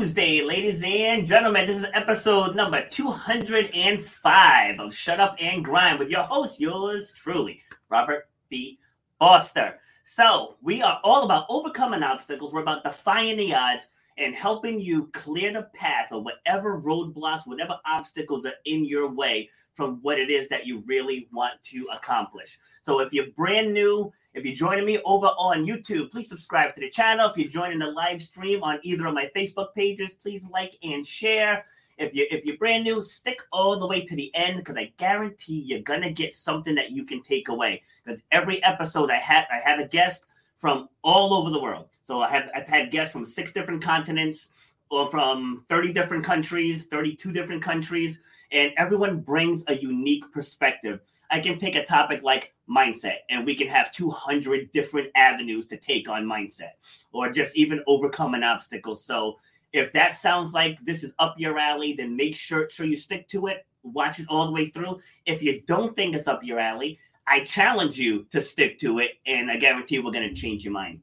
Tuesday, ladies and gentlemen. This is episode number 205 of Shut Up and Grind with your host, yours truly, Robert B. Foster. So, we are all about overcoming obstacles. We're about defying the odds and helping you clear the path of whatever roadblocks, whatever obstacles are in your way from what it is that you really want to accomplish. So if you're brand new, if you're joining me over on YouTube, please subscribe to the channel. If you're joining the live stream on either of my Facebook pages, please like and share. If you if you're brand new, stick all the way to the end because I guarantee you're gonna get something that you can take away. Because every episode I have I have a guest from all over the world. So I have I've had guests from six different continents or from 30 different countries, 32 different countries and everyone brings a unique perspective. I can take a topic like mindset, and we can have 200 different avenues to take on mindset or just even overcome an obstacle. So, if that sounds like this is up your alley, then make sure, sure you stick to it, watch it all the way through. If you don't think it's up your alley, I challenge you to stick to it, and I guarantee we're going to change your mind.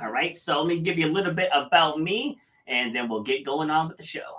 All right, so let me give you a little bit about me, and then we'll get going on with the show.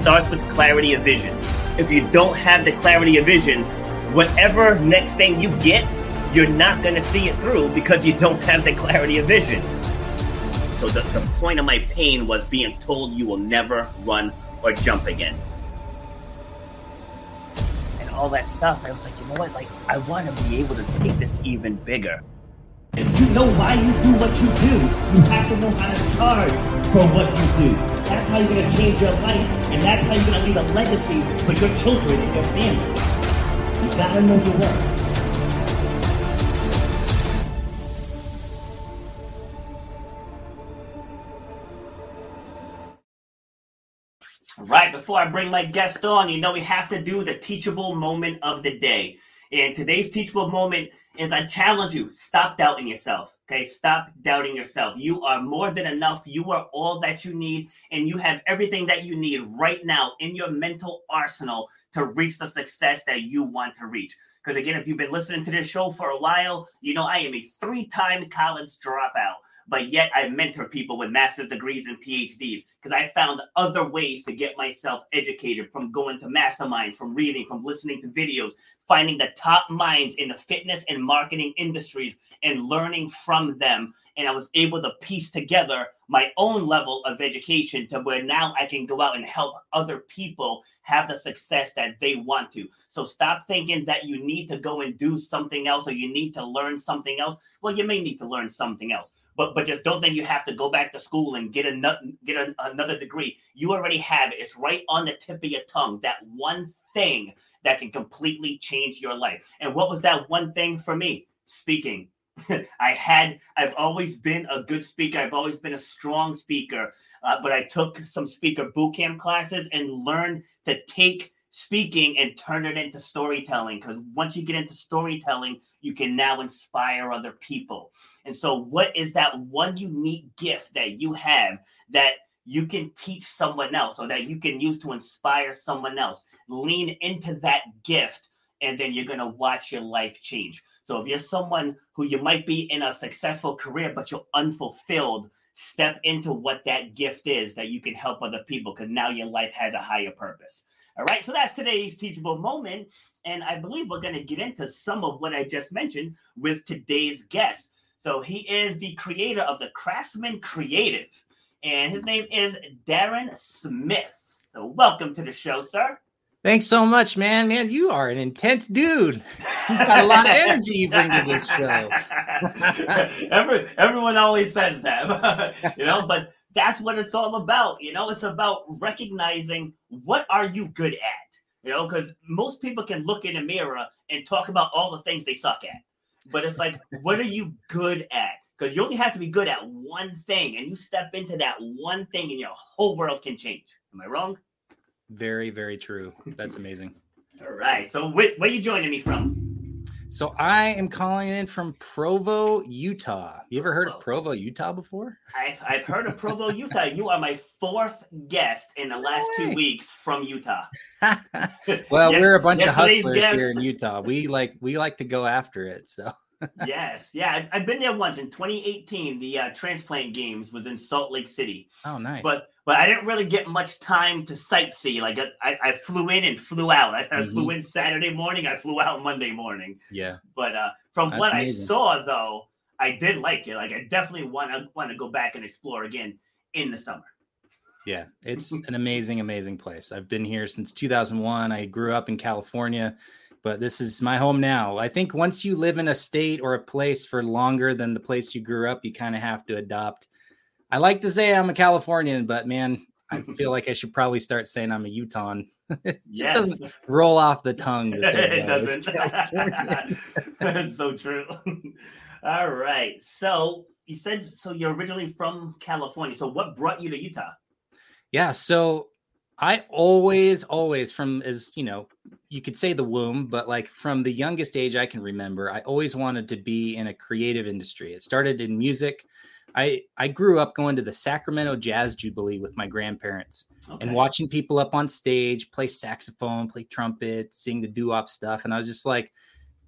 Starts with clarity of vision. If you don't have the clarity of vision, whatever next thing you get, you're not going to see it through because you don't have the clarity of vision. So the, the point of my pain was being told you will never run or jump again. And all that stuff, I was like, you know what? Like, I want to be able to take this even bigger. If you know why you do what you do, you have to know how to charge for what you do. That's how you're going to change your life, and that's how you're going to leave a legacy for your children and your family. You got to know your worth. Right, before I bring my guest on, you know we have to do the teachable moment of the day. And today's teachable moment is I challenge you, stop doubting yourself. Okay, stop doubting yourself. You are more than enough. You are all that you need, and you have everything that you need right now in your mental arsenal to reach the success that you want to reach. Because again, if you've been listening to this show for a while, you know I am a three time college dropout but yet I mentor people with master's degrees and PhDs because I found other ways to get myself educated from going to mastermind, from reading, from listening to videos, finding the top minds in the fitness and marketing industries and learning from them. And I was able to piece together my own level of education to where now I can go out and help other people have the success that they want to. So stop thinking that you need to go and do something else or you need to learn something else. Well, you may need to learn something else but but just don't think you have to go back to school and get a get a, another degree. You already have it. It's right on the tip of your tongue. That one thing that can completely change your life. And what was that one thing for me? Speaking. I had I've always been a good speaker. I've always been a strong speaker. Uh, but I took some speaker boot camp classes and learned to take speaking and turn it into storytelling because once you get into storytelling you can now inspire other people and so what is that one unique gift that you have that you can teach someone else or that you can use to inspire someone else lean into that gift and then you're going to watch your life change so if you're someone who you might be in a successful career but you're unfulfilled step into what that gift is that you can help other people because now your life has a higher purpose all right, so that's today's teachable moment. And I believe we're going to get into some of what I just mentioned with today's guest. So he is the creator of the Craftsman Creative, and his name is Darren Smith. So welcome to the show, sir. Thanks so much, man. Man, you are an intense dude. You've got a lot of energy you bring to this show. Every, everyone always says that, you know, but that's what it's all about. You know, it's about recognizing what are you good at. You know, because most people can look in a mirror and talk about all the things they suck at. but it's like, what are you good at? Because you only have to be good at one thing, and you step into that one thing, and your whole world can change. Am I wrong? Very, very true. That's amazing. All right. So, wh- where are you joining me from? So I am calling in from Provo, Utah. You ever heard of Provo, Utah before? I've, I've heard of Provo, Utah. You are my fourth guest in the last two weeks from Utah. well, yes, we're a bunch of hustlers here in Utah. We like we like to go after it. So yes, yeah, I've been there once in 2018. The uh, transplant games was in Salt Lake City. Oh, nice. But but I didn't really get much time to sightsee. Like I, I flew in and flew out. I, mm-hmm. flew in Saturday morning. I flew out Monday morning. Yeah. But uh, from That's what amazing. I saw, though, I did like it. Like I definitely want to want to go back and explore again in the summer. Yeah, it's an amazing, amazing place. I've been here since 2001. I grew up in California but this is my home now. I think once you live in a state or a place for longer than the place you grew up, you kind of have to adopt. I like to say I'm a Californian, but man, I feel like I should probably start saying I'm a Utah. it just yes. doesn't roll off the tongue. it doesn't. That's so true. All right. So you said so you're originally from California. So what brought you to Utah? Yeah. So I always, always, from as you know, you could say the womb, but like from the youngest age I can remember, I always wanted to be in a creative industry. It started in music. I I grew up going to the Sacramento Jazz Jubilee with my grandparents okay. and watching people up on stage play saxophone, play trumpet, sing the doo-wop stuff, and I was just like,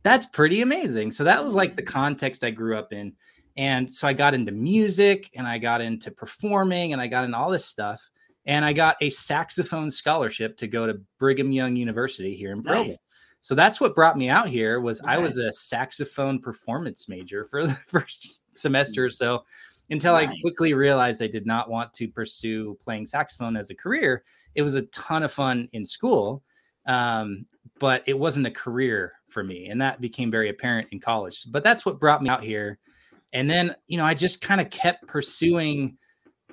that's pretty amazing. So that was like the mm-hmm. context I grew up in, and so I got into music and I got into performing and I got into all this stuff and I got a saxophone scholarship to go to Brigham Young University here in Provo. Nice. So that's what brought me out here was okay. I was a saxophone performance major for the first semester or so until nice. I quickly realized I did not want to pursue playing saxophone as a career. It was a ton of fun in school, um, but it wasn't a career for me. And that became very apparent in college. But that's what brought me out here. And then, you know, I just kind of kept pursuing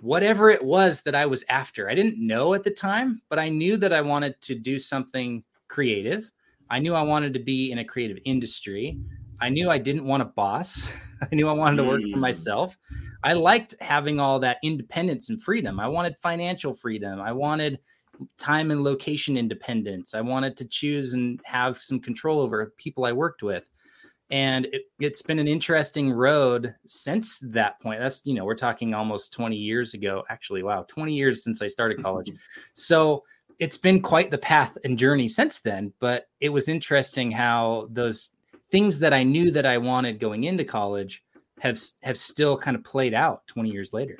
whatever it was that I was after. I didn't know at the time, but I knew that I wanted to do something creative. I knew I wanted to be in a creative industry. I knew I didn't want a boss. I knew I wanted to work for mm. myself. I liked having all that independence and freedom. I wanted financial freedom. I wanted time and location independence. I wanted to choose and have some control over people I worked with and it, has been an interesting road since that point that's you know we're talking almost 20 years ago actually wow 20 years since i started college so it's been quite the path and journey since then but it was interesting how those things that i knew that i wanted going into college have have still kind of played out 20 years later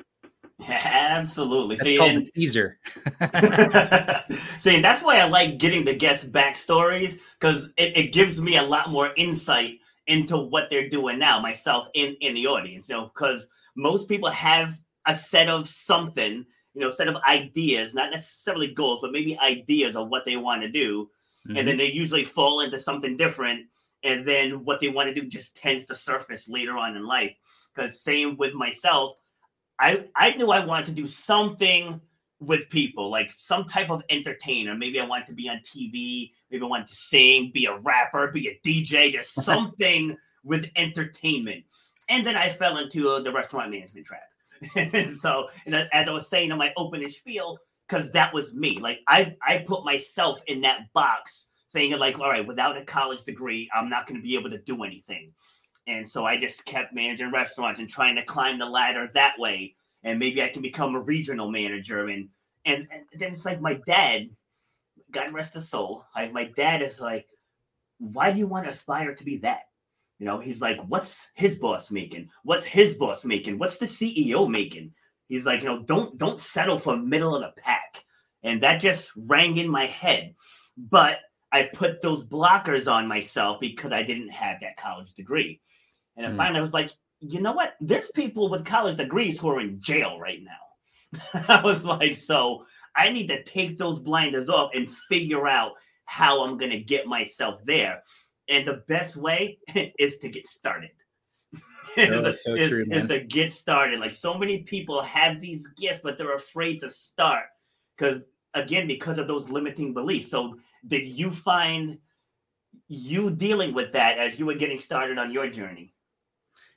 Absolutely. That's See, called and, teaser. See, that's why I like getting the guest backstories because it, it gives me a lot more insight into what they're doing now, myself in in the audience, you know, because most people have a set of something, you know, set of ideas, not necessarily goals, but maybe ideas of what they want to do, mm-hmm. and then mm-hmm. they usually fall into something different, and then what they want to do just tends to surface later on in life. Because same with myself, I I knew I wanted to do something with people, like some type of entertainer. Maybe I want to be on TV. Maybe I want to sing, be a rapper, be a DJ, just something with entertainment. And then I fell into the restaurant management trap. and so, and as I was saying in my opening spiel, because that was me. Like I, I put myself in that box, thinking like, all right, without a college degree, I'm not going to be able to do anything. And so I just kept managing restaurants and trying to climb the ladder that way and maybe I can become a regional manager. And and, and then it's like my dad, God rest his soul. I, my dad is like, why do you want to aspire to be that? You know, he's like, what's his boss making? What's his boss making? What's the CEO making? He's like, you know, don't don't settle for middle of the pack. And that just rang in my head. But I put those blockers on myself because I didn't have that college degree. And mm. finally I was like, you know what? There's people with college degrees who are in jail right now. I was like, so I need to take those blinders off and figure out how I'm going to get myself there. And the best way is to get started. Oh, so is, true, is, to get started. Like so many people have these gifts, but they're afraid to start because, again, because of those limiting beliefs. So, did you find you dealing with that as you were getting started on your journey?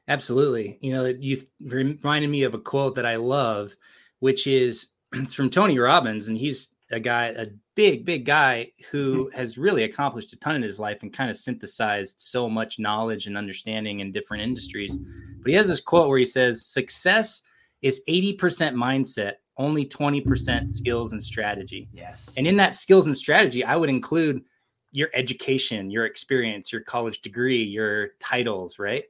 Absolutely. You know, you reminded me of a quote that I love, which is it's from Tony Robbins, and he's a guy, a big, big guy who mm-hmm. has really accomplished a ton in his life and kind of synthesized so much knowledge and understanding in different industries. But he has this quote where he says, Success is 80% mindset, only 20% skills and strategy. Yes. And in that skills and strategy, I would include your education, your experience, your college degree, your titles, right?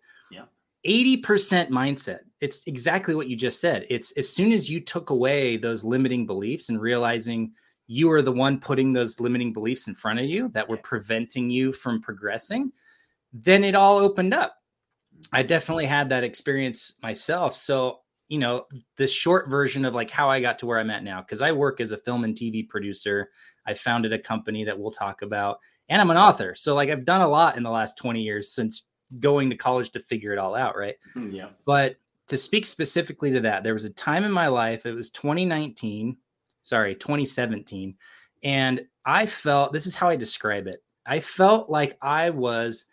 Yeah. 80% mindset. It's exactly what you just said. It's as soon as you took away those limiting beliefs and realizing you are the one putting those limiting beliefs in front of you that were preventing you from progressing, then it all opened up. I mm-hmm. definitely had that experience myself. So, you know, the short version of like how I got to where I'm at now, because I work as a film and TV producer. I founded a company that we'll talk about, and I'm an author. So, like, I've done a lot in the last 20 years since going to college to figure it all out. Right. Mm, yeah. But to speak specifically to that, there was a time in my life, it was 2019 sorry, 2017. And I felt this is how I describe it. I felt like I was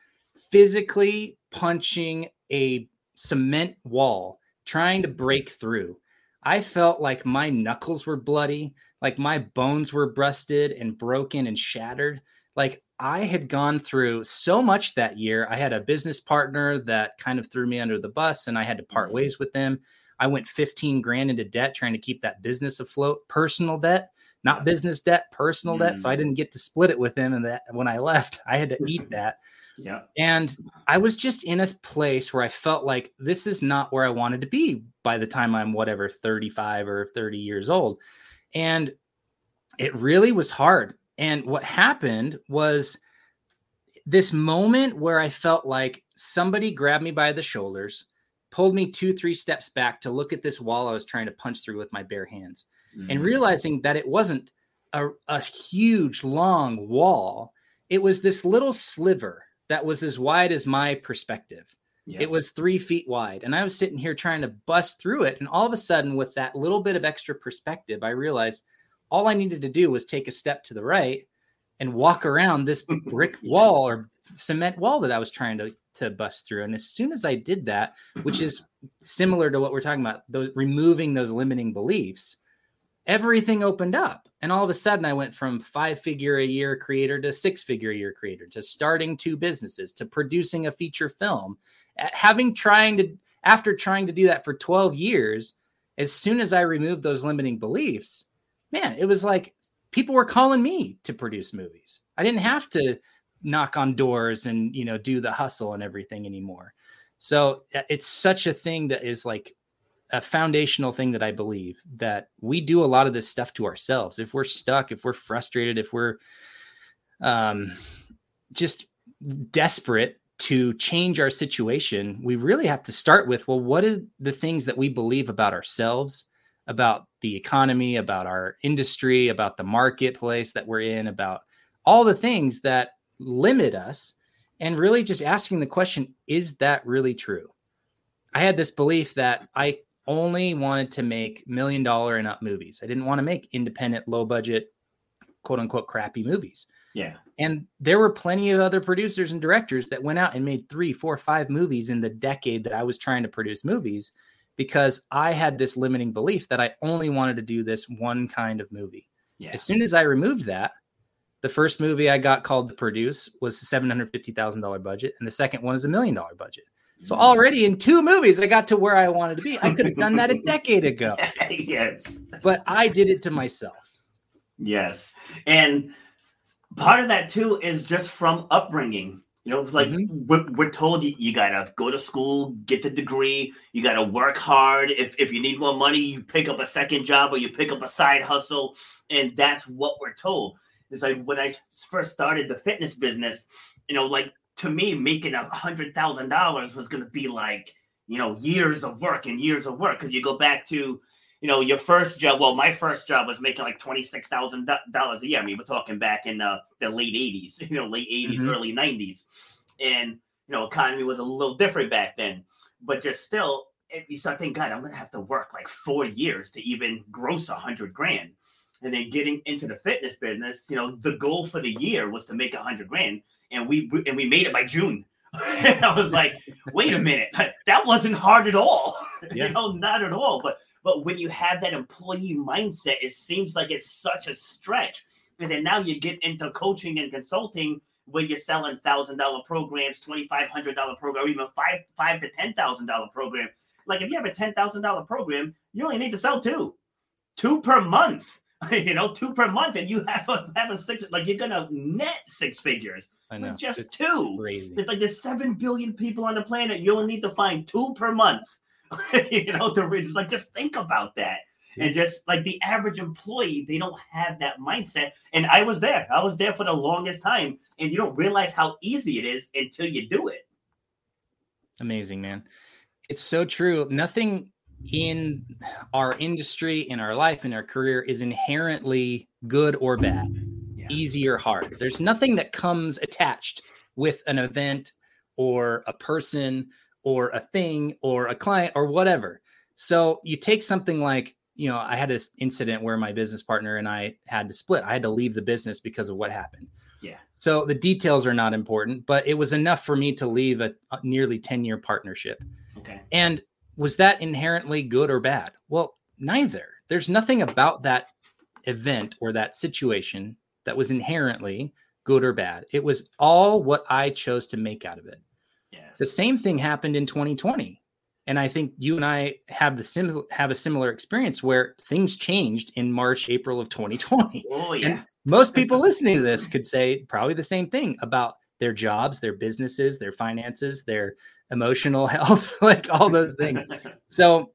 physically punching a cement wall, trying to break through. I felt like my knuckles were bloody, like my bones were busted and broken and shattered. Like I had gone through so much that year. I had a business partner that kind of threw me under the bus and I had to part mm-hmm. ways with them. I went 15 grand into debt trying to keep that business afloat, personal debt, not business debt, personal mm. debt. So I mm. didn't get to split it with them. And that when I left, I had to eat that. Yeah. And I was just in a place where I felt like this is not where I wanted to be by the time I'm whatever, 35 or 30 years old. And it really was hard. And what happened was this moment where I felt like somebody grabbed me by the shoulders pulled me two, three steps back to look at this wall I was trying to punch through with my bare hands mm-hmm. and mm. realizing that it wasn't a, a huge, long wall. It was this little sliver that was as wide as my perspective. Yeah. It was three feet wide. And I was sitting here trying to bust through it. And all of a sudden, with that little bit of extra perspective, I realized all I needed to do was take a step to the right and walk around this brick wall or cement wall that I was trying to to bust through. And as soon as I did that, which is similar to what we're talking about, those, removing those limiting beliefs, everything opened up. And all of a sudden, I went from five figure a year creator to six figure a year creator to starting two businesses to producing a feature film. Having trying to, after trying to do that for 12 years, as soon as I removed those limiting beliefs, man, it was like people were calling me to produce movies. I didn't have to knock on doors and you know do the hustle and everything anymore so it's such a thing that is like a foundational thing that i believe that we do a lot of this stuff to ourselves if we're stuck if we're frustrated if we're um just desperate to change our situation we really have to start with well what are the things that we believe about ourselves about the economy about our industry about the marketplace that we're in about all the things that limit us and really just asking the question is that really true? I had this belief that i only wanted to make million dollar and up movies. I didn't want to make independent low budget quote unquote crappy movies. Yeah. And there were plenty of other producers and directors that went out and made three four five movies in the decade that i was trying to produce movies because i had this limiting belief that i only wanted to do this one kind of movie yeah. as soon as i removed that the first movie I got called to produce was a seven hundred fifty thousand dollar budget, and the second one is a million dollar budget. So mm. already in two movies, I got to where I wanted to be. I could have done that a decade ago. yes, but I did it to myself. Yes, and part of that too is just from upbringing. You know, it's like mm-hmm. we're, we're, told you, you, gotta go to school, get the degree, you gotta work hard. If, if you need more money, you pick up a second job or you pick up a side hustle, and that's what we're told. It's like when I first started the fitness business, you know, like to me, making a hundred thousand dollars was going to be like, you know, years of work and years of work. Cause you go back to, you know, your first job. Well, my first job was making like $26,000 a year. I mean, we're talking back in uh, the late 80s, you know, late 80s, mm-hmm. early 90s. And, you know, economy was a little different back then. But just still, you start thinking, God, I'm going to have to work like four years to even gross a hundred grand. and then getting into the fitness business, you know, the goal for the year was to make a hundred grand, and we and we made it by June. and I was like, wait a minute, that wasn't hard at all. Yeah. you know, not at all. But but when you have that employee mindset, it seems like it's such a stretch. And then now you get into coaching and consulting where you're selling thousand dollar programs, twenty five hundred dollar program, or even five five to ten thousand dollar program. Like if you have a ten thousand dollar program, you only need to sell two, two per month. you know, two per month, and you have a have a six like you're gonna net six figures. I know just it's two. Crazy. It's like there's seven billion people on the planet. You only need to find two per month. you know, to reach. Like just think about that. And just like the average employee, they don't have that mindset. And I was there. I was there for the longest time. And you don't realize how easy it is until you do it. Amazing, man. It's so true. Nothing in our industry, in our life, in our career is inherently good or bad, yeah. easy or hard. There's nothing that comes attached with an event or a person or a thing or a client or whatever. So you take something like, you know, I had this incident where my business partner and I had to split. I had to leave the business because of what happened. Yeah. So the details are not important, but it was enough for me to leave a, a nearly 10 year partnership. Okay. And was that inherently good or bad? Well, neither. There's nothing about that event or that situation that was inherently good or bad. It was all what I chose to make out of it. Yes. The same thing happened in 2020. And I think you and I have the sim- have a similar experience where things changed in March, April of 2020. Oh yeah. And most people listening to this could say probably the same thing about their jobs, their businesses, their finances, their emotional health, like all those things. so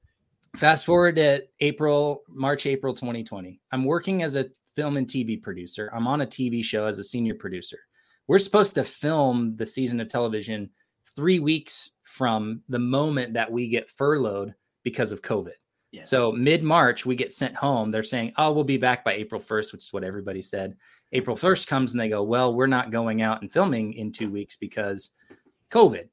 fast forward to April, March, April 2020. I'm working as a film and TV producer. I'm on a TV show as a senior producer. We're supposed to film the season of television three weeks from the moment that we get furloughed because of COVID. So mid March, we get sent home. They're saying, "Oh, we'll be back by April 1st," which is what everybody said. April 1st comes and they go, "Well, we're not going out and filming in two weeks because COVID."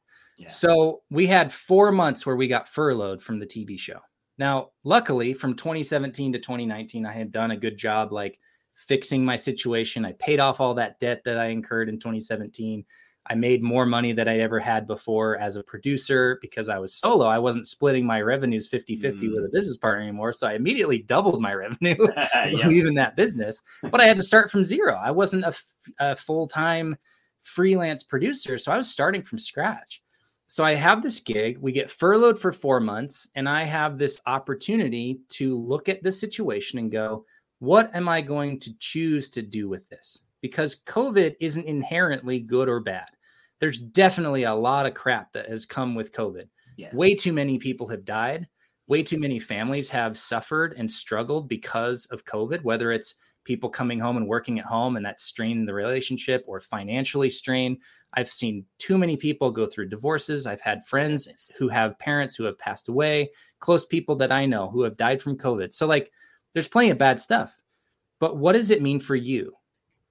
So we had four months where we got furloughed from the TV show. Now, luckily, from 2017 to 2019, I had done a good job like fixing my situation. I paid off all that debt that I incurred in 2017. I made more money than I'd ever had before as a producer because I was solo. I wasn't splitting my revenues 50 50 mm. with a mm. business partner anymore. So I immediately doubled my revenue leaving that business. But I had to start from zero. I wasn't a, a full time freelance producer. So I was starting from scratch. So I have this gig, we get furloughed for four months, and I have this opportunity to look at the situation and go, what am I going to choose to do with this? Because COVID isn't inherently good or bad. There's definitely a lot of crap that has come with COVID. Yes. Way too many people have died. Way too many families have suffered and struggled because of COVID, whether it's people coming home and working at home and that strained the relationship or financially strained. I've seen too many people go through divorces. I've had friends who have parents who have passed away, close people that I know who have died from COVID. So, like, there's plenty of bad stuff. But what does it mean for you?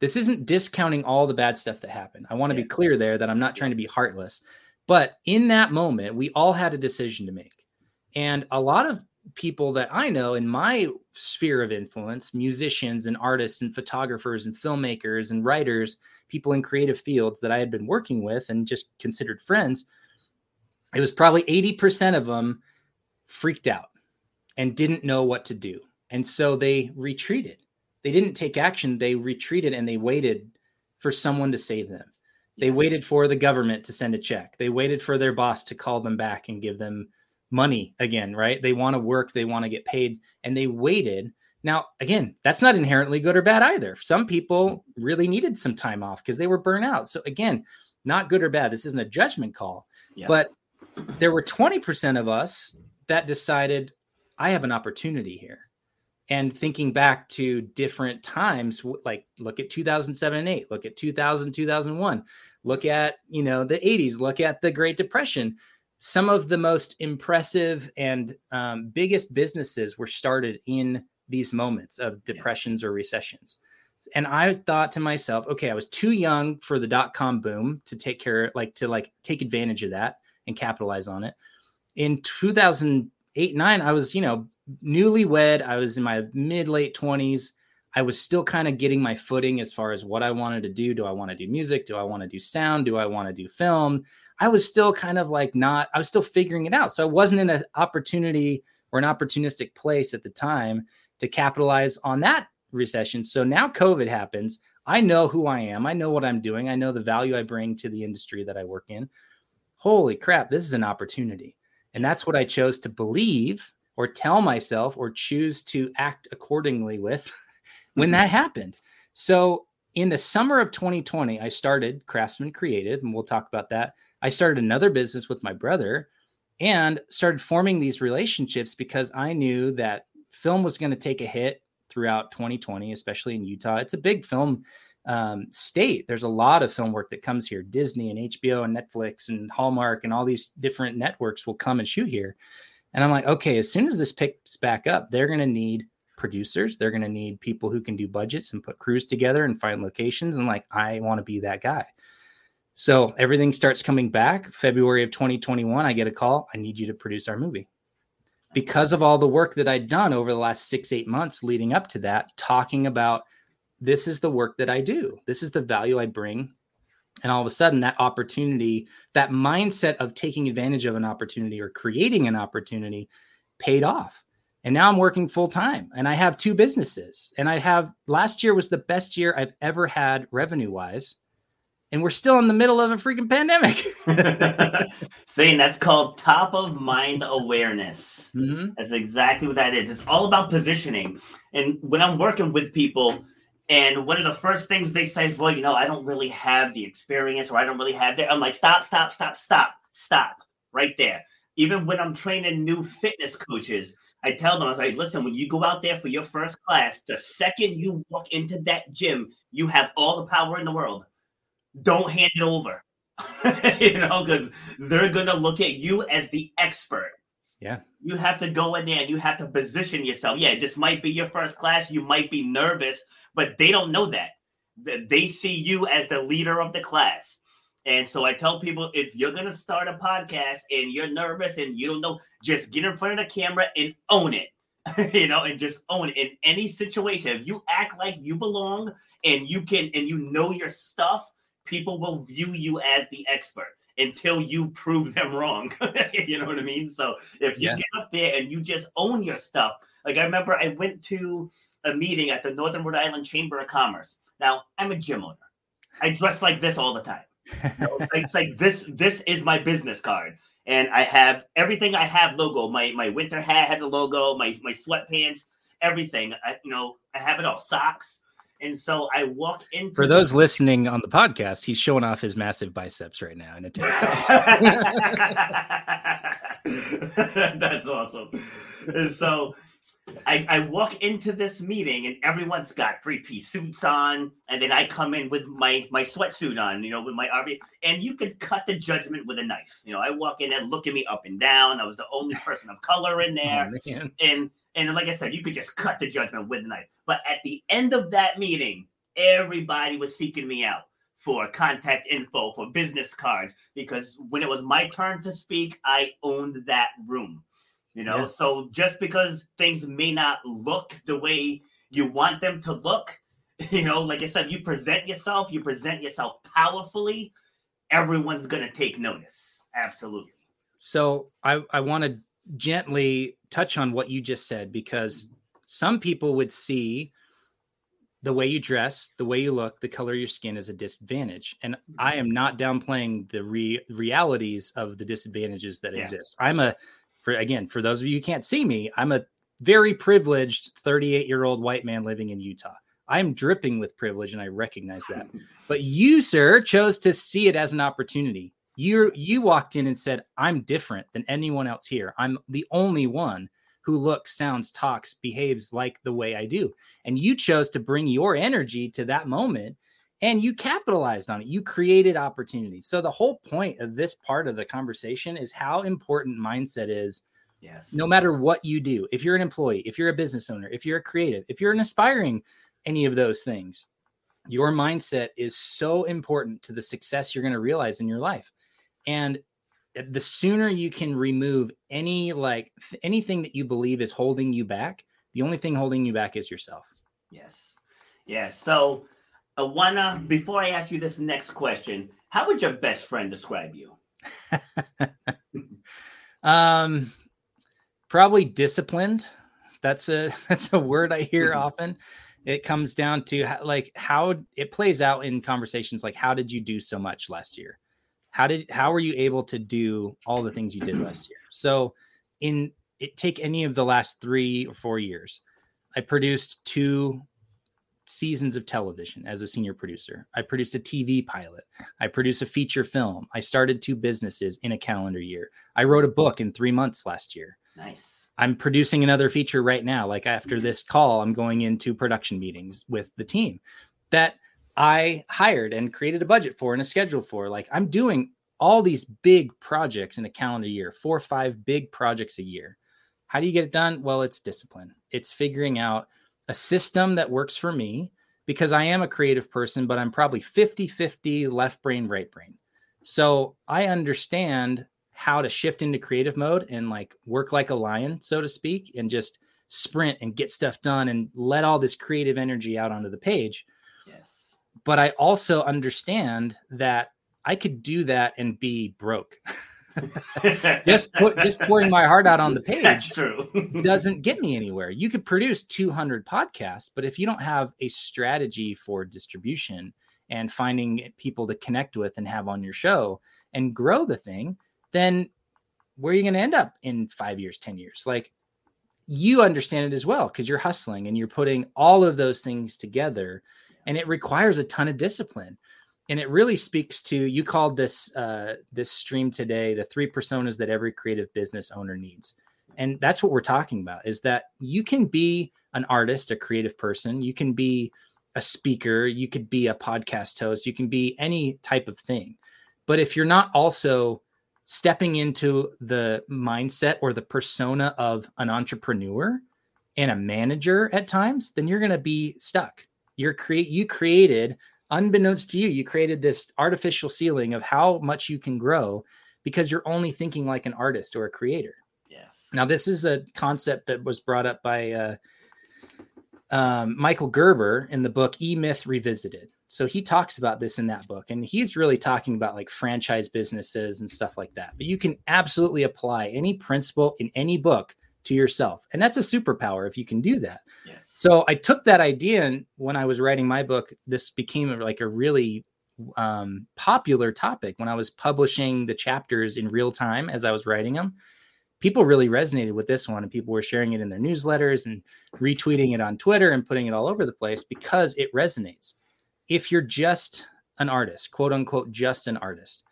This isn't discounting all the bad stuff that happened. I want to be clear there that I'm not trying to be heartless. But in that moment, we all had a decision to make. And a lot of people that I know in my sphere of influence, musicians and artists and photographers and filmmakers and writers, people in creative fields that I had been working with and just considered friends, it was probably 80% of them freaked out and didn't know what to do. And so they retreated. They didn't take action, they retreated and they waited for someone to save them. They yes. waited for the government to send a check. They waited for their boss to call them back and give them money again, right? They want to work, they want to get paid, and they waited. Now, again, that's not inherently good or bad either. Some people really needed some time off because they were burnt out. So, again, not good or bad. This isn't a judgment call. Yeah. But there were 20% of us that decided, I have an opportunity here. And thinking back to different times, like look at 2007 and 8, look at 2000, 2001, look at, you know, the 80s, look at the Great Depression some of the most impressive and um, biggest businesses were started in these moments of depressions yes. or recessions. And I thought to myself, okay, I was too young for the dot com boom to take care, like to like take advantage of that and capitalize on it. In 2008, nine, I was, you know, newlywed. I was in my mid late 20s. I was still kind of getting my footing as far as what I wanted to do. Do I want to do music? Do I want to do sound? Do I want to do film? I was still kind of like not, I was still figuring it out. So I wasn't in an opportunity or an opportunistic place at the time to capitalize on that recession. So now COVID happens. I know who I am. I know what I'm doing. I know the value I bring to the industry that I work in. Holy crap, this is an opportunity. And that's what I chose to believe or tell myself or choose to act accordingly with when mm-hmm. that happened. So in the summer of 2020, I started Craftsman Creative, and we'll talk about that. I started another business with my brother and started forming these relationships because I knew that film was going to take a hit throughout 2020, especially in Utah. It's a big film um, state. There's a lot of film work that comes here. Disney and HBO and Netflix and Hallmark and all these different networks will come and shoot here. And I'm like, okay, as soon as this picks back up, they're going to need producers. They're going to need people who can do budgets and put crews together and find locations. And like, I want to be that guy. So everything starts coming back. February of 2021, I get a call. I need you to produce our movie because of all the work that I'd done over the last six, eight months leading up to that, talking about this is the work that I do, this is the value I bring. And all of a sudden, that opportunity, that mindset of taking advantage of an opportunity or creating an opportunity paid off. And now I'm working full time and I have two businesses. And I have last year was the best year I've ever had revenue wise and we're still in the middle of a freaking pandemic. Saying that's called top of mind awareness. Mm-hmm. That's exactly what that is. It's all about positioning. And when I'm working with people, and one of the first things they say is, "Well, you know, I don't really have the experience, or I don't really have that." I'm like, "Stop! Stop! Stop! Stop! Stop! Right there." Even when I'm training new fitness coaches, I tell them, I was like, listen, when you go out there for your first class, the second you walk into that gym, you have all the power in the world don't hand it over. you know, because they're gonna look at you as the expert. Yeah. You have to go in there and you have to position yourself. Yeah, this might be your first class. You might be nervous, but they don't know that. They see you as the leader of the class. And so I tell people if you're going to start a podcast and you're nervous and you don't know, just get in front of the camera and own it. you know, and just own it in any situation. If you act like you belong and you can and you know your stuff, people will view you as the expert until you prove them wrong. you know what I mean? So if you yeah. get up there and you just own your stuff, like I remember I went to a meeting at the Northern Rhode Island Chamber of Commerce. Now I'm a gym owner. I dress like this all the time. it's like this. This is my business card, and I have everything. I have logo. My my winter hat has a logo. My my sweatpants, everything. I, you know, I have it all. Socks. And so I walk into For those listening on the podcast, he's showing off his massive biceps right now in a tank That's awesome. And so I, I walk into this meeting and everyone's got three piece suits on, and then I come in with my my sweatsuit on, you know, with my RV, and you could cut the judgment with a knife. You know, I walk in and look at me up and down. I was the only person of color in oh, there, oh, and and like I said, you could just cut the judgment with a knife. But at the end of that meeting, everybody was seeking me out for contact info, for business cards, because when it was my turn to speak, I owned that room. You know, yeah. so just because things may not look the way you want them to look, you know, like I said, you present yourself, you present yourself powerfully, everyone's going to take notice. Absolutely. So I, I want to gently touch on what you just said because some people would see the way you dress, the way you look, the color of your skin as a disadvantage. And I am not downplaying the re- realities of the disadvantages that yeah. exist. I'm a, for again, for those of you who can't see me, I'm a very privileged 38 year old white man living in Utah. I'm dripping with privilege and I recognize that. But you, sir, chose to see it as an opportunity you you walked in and said i'm different than anyone else here. I'm the only one who looks sounds talks behaves like the way i do. And you chose to bring your energy to that moment and you capitalized on it. You created opportunities. So the whole point of this part of the conversation is how important mindset is yes. no matter what you do. If you're an employee if you're a business owner if you're a creative if you're an aspiring any of those things your mindset is so important to the success you're going to realize in your life and the sooner you can remove any like anything that you believe is holding you back, the only thing holding you back is yourself. Yes. Yeah. So, Awana, before I ask you this next question, how would your best friend describe you? um, probably disciplined. That's a that's a word I hear Mhm. often. It comes down to how, like how it plays out in conversations like how did you do so much last year? How did how were you able to do all the things you did last year? So in it take any of the last 3 or 4 years. I produced two seasons of television as a senior producer. I produced a TV pilot. I produced a feature film. I started two businesses in a calendar year. I wrote a book in 3 months last year. Nice. I'm producing another feature right now. Like after mm-hmm. this call, I'm going into production meetings with the team that I hired and created a budget for and a schedule for. Like I'm doing all these big projects in a calendar year, four or five big projects a year. How do you get it done? Well, it's discipline. It's figuring out a system that works for me because I am a creative person, but I'm probably 50 50 left brain, right brain. So I understand how to shift into creative mode and like work like a lion, so to speak, and just sprint and get stuff done and let all this creative energy out onto the page. But I also understand that I could do that and be broke. just put just pouring my heart out on the That's page true. doesn't get me anywhere. You could produce 200 podcasts, but if you don't have a strategy for distribution and finding people to connect with and have on your show and grow the thing, then where are you going to end up in five years, 10 years? Like you understand it as well because you're hustling and you're putting all of those things together and it requires a ton of discipline. And it really speaks to you called this uh, this stream today the three personas that every creative business owner needs. And that's what we're talking about is that you can be an artist a creative person. You can be a speaker. You could be a podcast host. You can be any type of thing. But if you're not also stepping into the mindset or the persona of an entrepreneur and a manager at times then you're going to be stuck you're create you created unbeknownst to you you created this artificial ceiling of how much you can grow because you're only thinking like an artist or a creator yes. now, this is a concept that was brought up by uh, um, Michael Gerber in the book E Myth Revisited. So he talks about this in that book, and he's really talking about like franchise businesses and stuff like that. But you can absolutely apply any principle in any book to yourself, and that's a superpower if you can do that. yes. So I took that idea, and when I was writing my book, this became like a really um, popular topic when I was publishing the chapters in real time as I was writing them. People really resonated with this one, and people were sharing it in their newsletters and retweeting it on Twitter and putting it all over the place because it resonates. If you're just an artist, quote unquote, just an artist,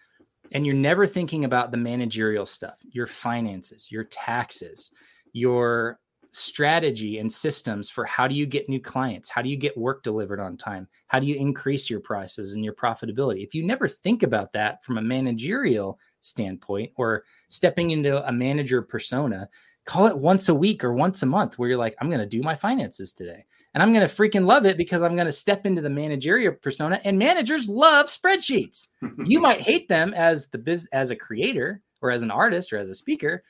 and you're never thinking about the managerial stuff, your finances, your taxes, your strategy and systems for how do you get new clients? How do you get work delivered on time? How do you increase your prices and your profitability? If you never think about that from a managerial standpoint or stepping into a manager persona, call it once a week or once a month where you're like, I'm going to do my finances today. And I'm going to freaking love it because I'm going to step into the managerial persona and managers love spreadsheets you might hate them as the biz as a creator or as an artist or as a speaker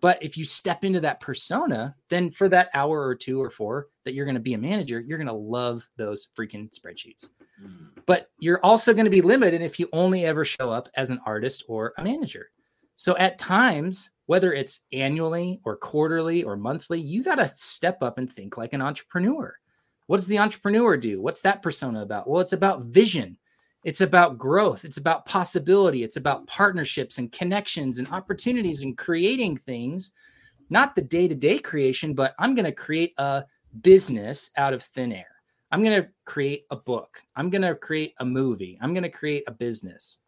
but if you step into that persona then for that hour or two or four that you're going to be a manager you're going to love those freaking spreadsheets. Mm. but you're also going to be limited if you only ever show up as an artist or a manager. So at times whether it's annually or quarterly or monthly you got to step up and think like an entrepreneur. What does the entrepreneur do? What's that persona about? Well it's about vision it's about growth. It's about possibility. It's about partnerships and connections and opportunities and creating things, not the day to day creation, but I'm going to create a business out of thin air. I'm going to create a book. I'm going to create a movie. I'm going to create a business.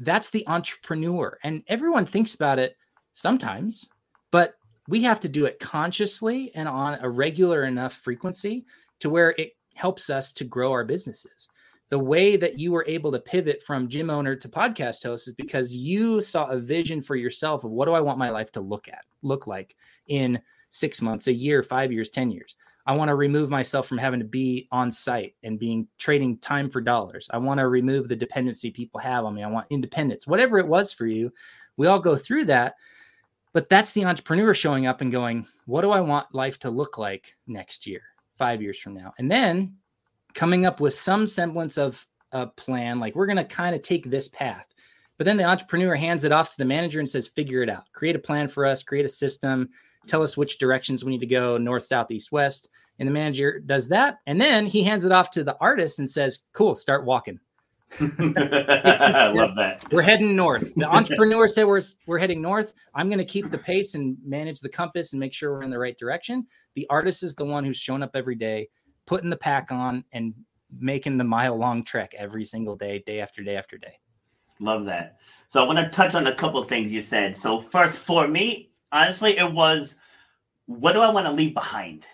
That's the entrepreneur. And everyone thinks about it sometimes, but we have to do it consciously and on a regular enough frequency to where it helps us to grow our businesses the way that you were able to pivot from gym owner to podcast host is because you saw a vision for yourself of what do I want my life to look at, look like in six months, a year, five years, 10 years. I want to remove myself from having to be on site and being trading time for dollars. I want to remove the dependency people have on me. I want independence, whatever it was for you. We all go through that. But that's the entrepreneur showing up and going, what do I want life to look like next year, five years from now? And then coming up with some semblance of a plan. Like we're going to kind of take this path. But then the entrepreneur hands it off to the manager and says, figure it out, create a plan for us, create a system, tell us which directions we need to go north, south, east, west. And the manager does that. And then he hands it off to the artist and says, cool, start walking. I love that. We're heading north. The entrepreneur said we're we're heading north. I'm going to keep the pace and manage the compass and make sure we're in the right direction. The artist is the one who's showing up every day, putting the pack on and making the mile long trek every single day, day after day after day. Love that. So I want to touch on a couple of things you said. So first, for me, honestly, it was what do I want to leave behind?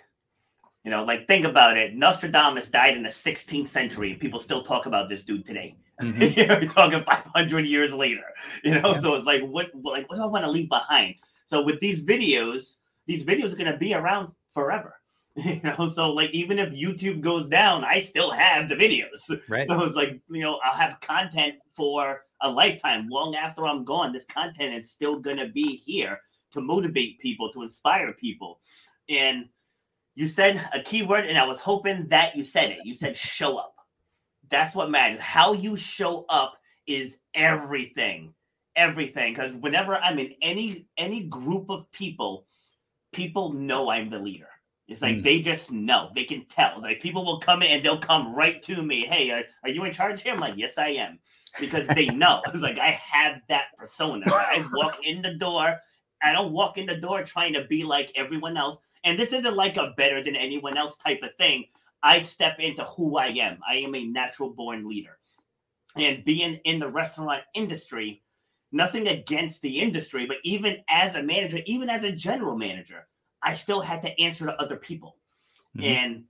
You know, like think about it. Nostradamus died in the 16th century. People still talk about this dude today. Mm-hmm. you know, talking 500 years later. You know, yeah. so it's like, what, like, what do I want to leave behind? So with these videos, these videos are going to be around forever. You know, so like even if YouTube goes down, I still have the videos. Right. So it's like, you know, I'll have content for a lifetime. Long after I'm gone, this content is still gonna be here to motivate people, to inspire people. And you said a key word, and I was hoping that you said it. You said show up. That's what matters. How you show up is everything. Everything. Because whenever I'm in any any group of people, people know I'm the leader. It's like mm. they just know. They can tell. It's like people will come in and they'll come right to me. Hey, are, are you in charge here? I'm like, yes, I am. Because they know. it's like I have that persona. I walk in the door. I don't walk in the door trying to be like everyone else. And this isn't like a better than anyone else type of thing. I step into who I am. I am a natural born leader. And being in the restaurant industry, nothing against the industry, but even as a manager, even as a general manager, I still had to answer to other people. Mm-hmm. And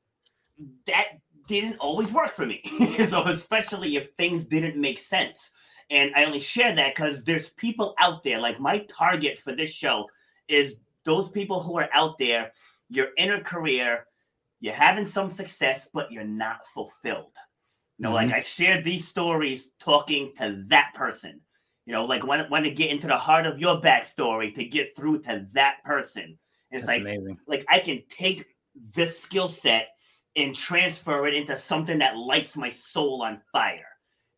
that didn't always work for me. so, especially if things didn't make sense. And I only share that because there's people out there, like my target for this show is those people who are out there, you're in a career, you're having some success, but you're not fulfilled. You know, mm-hmm. like I shared these stories talking to that person. You know, like when, when to get into the heart of your backstory to get through to that person. It's That's like amazing. like I can take this skill set and transfer it into something that lights my soul on fire.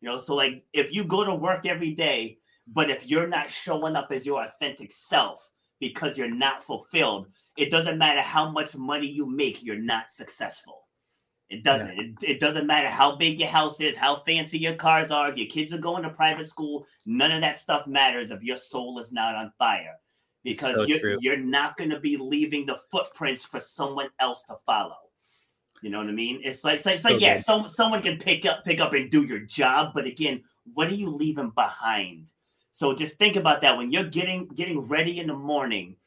You know, so like if you go to work every day, but if you're not showing up as your authentic self because you're not fulfilled, it doesn't matter how much money you make, you're not successful. It doesn't. Yeah. It, it doesn't matter how big your house is, how fancy your cars are, if your kids are going to private school, none of that stuff matters if your soul is not on fire because so you're, you're not going to be leaving the footprints for someone else to follow. You know what I mean? It's like it's like, it's like yeah, some, someone can pick up pick up and do your job, but again, what are you leaving behind? So just think about that when you're getting getting ready in the morning.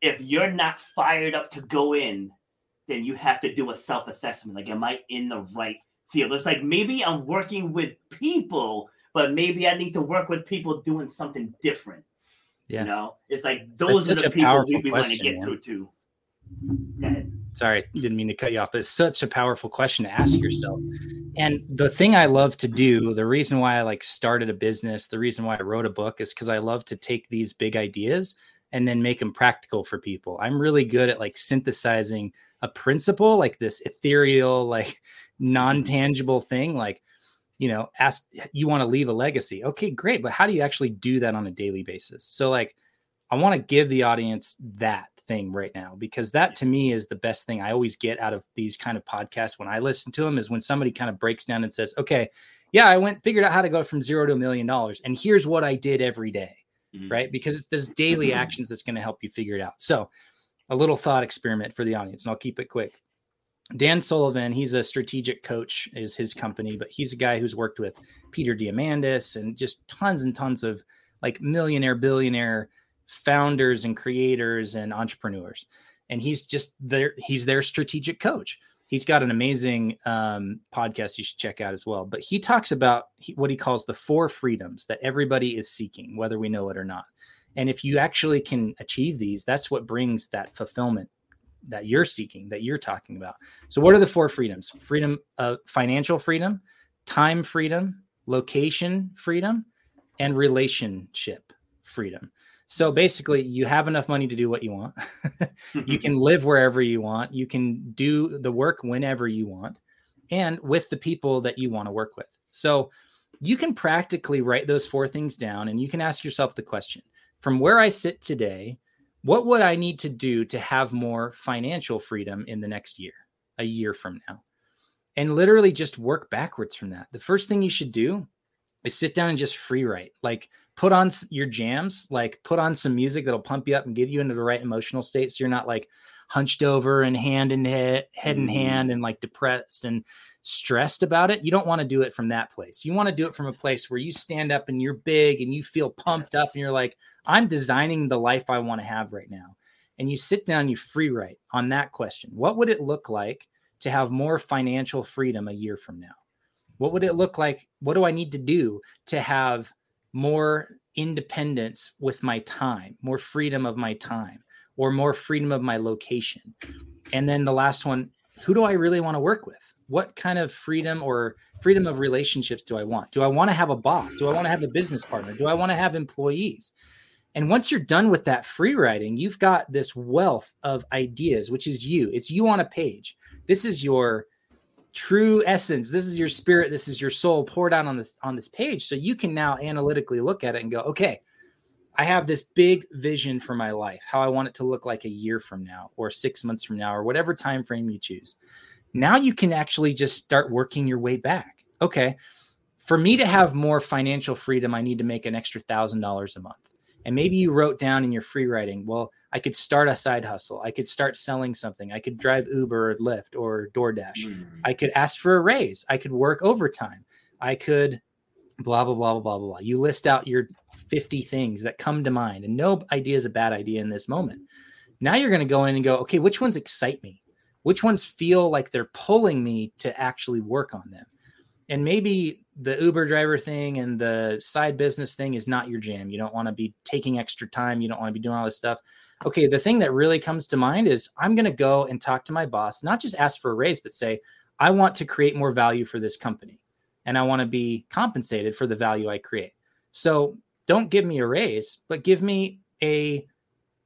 If you're not fired up to go in, then you have to do a self assessment. Like, am I in the right field? It's like maybe I'm working with people, but maybe I need to work with people doing something different. Yeah. You know, it's like those That's are the people we, we want to get man. through too. Sorry, didn't mean to cut you off, but it's such a powerful question to ask yourself. And the thing I love to do, the reason why I like started a business, the reason why I wrote a book is because I love to take these big ideas and then make them practical for people. I'm really good at like synthesizing a principle, like this ethereal, like non-tangible thing, like you know, ask you want to leave a legacy. Okay, great. But how do you actually do that on a daily basis? So, like, I want to give the audience that thing right now because that to me is the best thing I always get out of these kind of podcasts when I listen to them is when somebody kind of breaks down and says, okay, yeah, I went figured out how to go from zero to a million dollars. And here's what I did every day, mm-hmm. Right. Because it's this daily actions that's going to help you figure it out. So, a little thought experiment for the audience, and I'll keep it quick. Dan Sullivan, he's a strategic coach, is his company, but he's a guy who's worked with Peter Diamandis and just tons and tons of like millionaire, billionaire founders and creators and entrepreneurs. And he's just there, he's their strategic coach. He's got an amazing um, podcast you should check out as well. But he talks about what he calls the four freedoms that everybody is seeking, whether we know it or not. And if you actually can achieve these, that's what brings that fulfillment that you're seeking that you're talking about. So what are the four freedoms? Freedom uh, financial freedom time freedom location freedom and relationship freedom. So basically you have enough money to do what you want. You can live wherever you want. You can do the work whenever you want and with the people that you want to work with. So you can practically write those four things down and you can ask yourself the question from where I sit today, what would I need to do to have more financial freedom in the next year, a year from now? And literally just work backwards from that. The first thing you should do is sit down and just free write. Like put on your jams, like put on some music that'll pump you up and get you into the right emotional state. So you're not like hunched over and hand in head, head in mm-hmm. hand and like depressed and stressed about it. You don't want to do it from that place. You want to do it from a place where you stand up and you're big and you feel pumped up and you're like, I'm designing the life I want to have right now. And you sit down, you free write on that question. What would it look like to have more financial freedom a year from now? What would it look like? What do I need to do to have more independence with my time, more freedom of my time, or more freedom of my location? And then the last one, who do I really want to work with? What kind of freedom or freedom of relationships do I want? Do I want to have a boss? Do I want to have a business partner? Do I want to have employees? And once you're done with that free writing, you've got this wealth of ideas, which is you. It's you on a page. This is your true essence this is your spirit this is your soul poured out on this on this page so you can now analytically look at it and go okay i have this big vision for my life how i want it to look like a year from now or 6 months from now or whatever time frame you choose now you can actually just start working your way back okay for me to have more financial freedom i need to make an extra $1000 a month and maybe you wrote down in your free writing, well, I could start a side hustle. I could start selling something. I could drive Uber or Lyft or DoorDash. Mm. I could ask for a raise. I could work overtime. I could blah, blah, blah, blah, blah, blah. You list out your 50 things that come to mind, and no idea is a bad idea in this moment. Now you're going to go in and go, okay, which ones excite me? Which ones feel like they're pulling me to actually work on them? and maybe the Uber driver thing and the side business thing is not your jam. You don't want to be taking extra time. You don't want to be doing all this stuff. Okay, the thing that really comes to mind is I'm going to go and talk to my boss, not just ask for a raise, but say, I want to create more value for this company and I want to be compensated for the value I create. So don't give me a raise, but give me a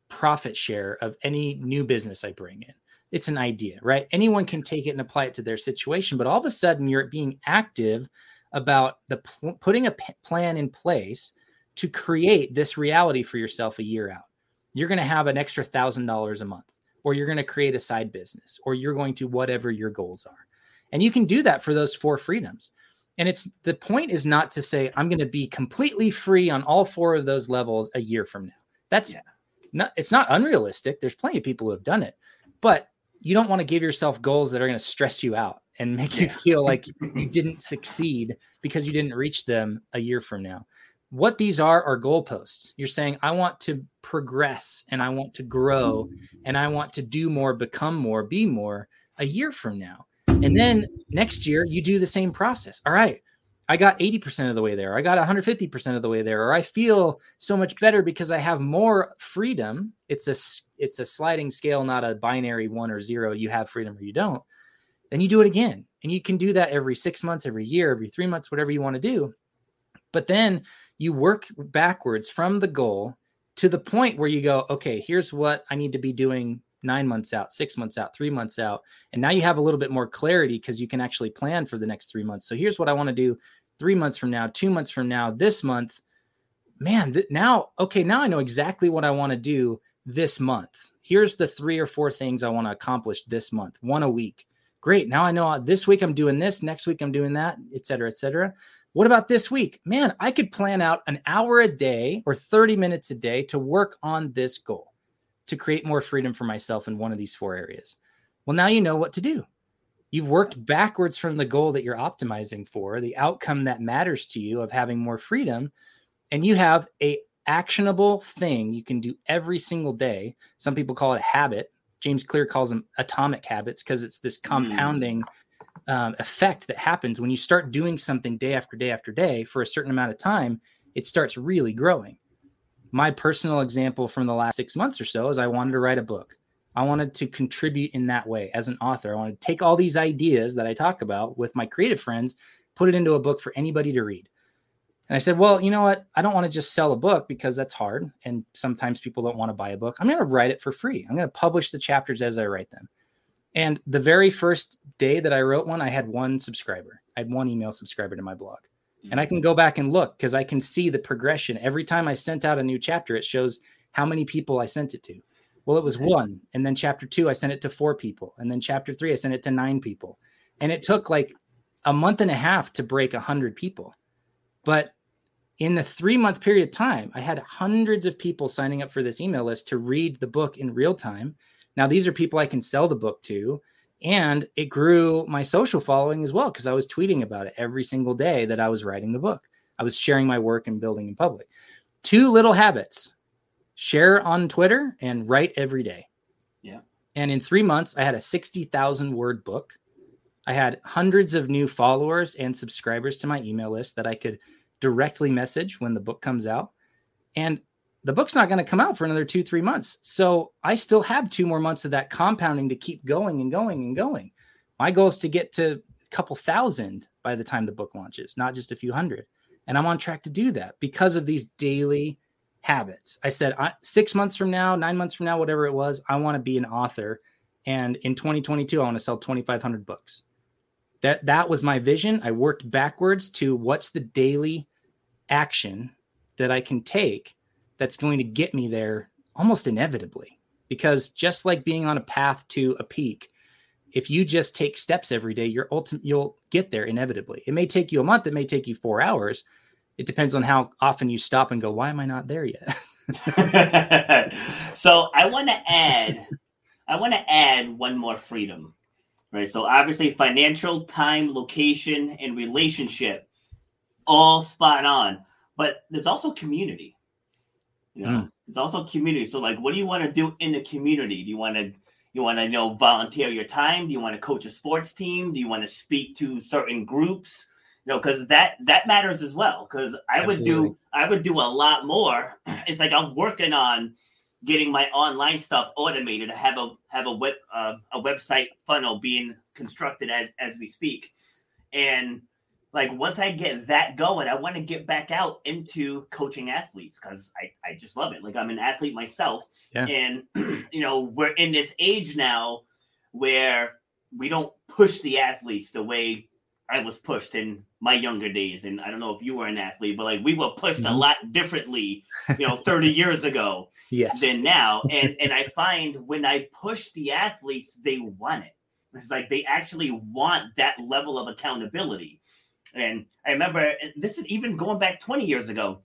profit share of any new business I bring in it's an idea, right? Anyone can take it and apply it to their situation, but all of a sudden you're being active about the pl- putting a p- plan in place to create this reality for yourself a year out. You're going to have an extra thousand dollars a month, or you're going to create a side business, or you're going to whatever your goals are. And you can do that for those four freedoms. And it's the point is not to say, I'm going to be completely free on all four of those levels a year from now. That's yeah. not, it's not unrealistic. There's plenty of people who have done it, but you don't want to give yourself goals that are going to stress you out and make yeah. you feel like you didn't succeed because you didn't reach them a year from now. What these are are goalposts. You're saying, I want to progress and I want to grow and I want to do more, become more, be more a year from now. And then mm. next year, you do the same process. All right, I got 80% of the way there. I got 150% of the way there or I feel so much better because I have more freedom. It's a it's a sliding scale, not a binary 1 or 0. You have freedom or you don't. Then you do it again. And you can do that every 6 months, every year, every 3 months, whatever you want to do. But then you work backwards from the goal to the point where you go, okay, here's what I need to be doing nine months out, six months out, three months out. And now you have a little bit more clarity because you can actually plan for the next three months. So here's what I want to do three months from now, two months from now, this month, man, th- now, okay, now I know exactly what I want to do this month. Here's the three or four things I want to accomplish this month, one a week. Great. Now I know uh, this week I'm doing this, next week I'm doing that, et cetera, et cetera. What about this week? Man, I could plan out an hour a day or 30 minutes a day to work on this goal to create more freedom for myself in one of these four areas. Well, now you know what to do. You've worked backwards from the goal that you're optimizing for, the outcome that matters to you of having more freedom, and you have a actionable thing you can do every single day. Some people call it a habit. James Clear calls them atomic habits because it's this hmm. compounding mm. um, effect that happens when you start doing something day after day after day for a certain amount of time. It starts really growing. My personal example from the last six months or so is I wanted to write a book. I wanted to contribute in that way as an author. I want to take all these ideas that I talk about with my creative friends, put it into a book for anybody to read. And I said, well, you know what? I don't want to just sell a book because that's hard. And sometimes people don't want to buy a book. I'm going to write it for free. I'm going to publish the chapters as I write them. And the very first day that I wrote one, I had one subscriber. I had one email subscriber to my blog. Mm-hmm. And I can go back and look because I can see the progression. Every time I sent out a new chapter, it shows how many people I sent it to. Well, it was one. And then chapter two, I sent it to four people. And then chapter three, I sent it to nine people. And it took like a month and a half to break 100 people. But in the three month period of time, I had hundreds of people signing up for this email list to read the book in real time. Now, these are people I can sell the book to. And it grew my social following as well because I was tweeting about it every single day that I was writing the book. I was sharing my work and building in public. Two little habits share on Twitter and write every day. Yeah. And in three months, I had a 60,000 word book. I had hundreds of new followers and subscribers to my email list that I could directly message when the book comes out. And the book's not going to come out for another two, three months. So I still have two more months of that compounding to keep going and going and going. My goal is to get to a couple thousand by the time the book launches, not just a few hundred. And I'm on track to do that because of these daily habits. I said I, six months from now, nine months from now, whatever it was, I want to be an author. And in 2022, I want to sell 2,500 books. That that was my vision. I worked backwards to what's the daily action that I can take that's going to get me there almost inevitably. Because just like being on a path to a peak, if you just take steps every day, you're ultimate you'll get there inevitably. It may take you a month, it may take you four hours. It depends on how often you stop and go, why am I not there yet? so I want to add, I want to add one more freedom, right? So obviously, financial, time, location, and relationship, all spot on. But there's also community. You know, mm. there's also community. So, like, what do you want to do in the community? Do you want to you want to you know volunteer your time? Do you want to coach a sports team? Do you want to speak to certain groups? You know, because that that matters as well. Because I Absolutely. would do I would do a lot more. It's like I'm working on getting my online stuff automated. I have a have a web uh, a website funnel being constructed as as we speak, and like once I get that going, I want to get back out into coaching athletes because I, I just love it. Like I'm an athlete myself. Yeah. And you know, we're in this age now where we don't push the athletes the way I was pushed in my younger days. And I don't know if you were an athlete, but like we were pushed mm-hmm. a lot differently, you know, 30 years ago yes. than now. And and I find when I push the athletes, they want it. It's like they actually want that level of accountability. And I remember this is even going back 20 years ago.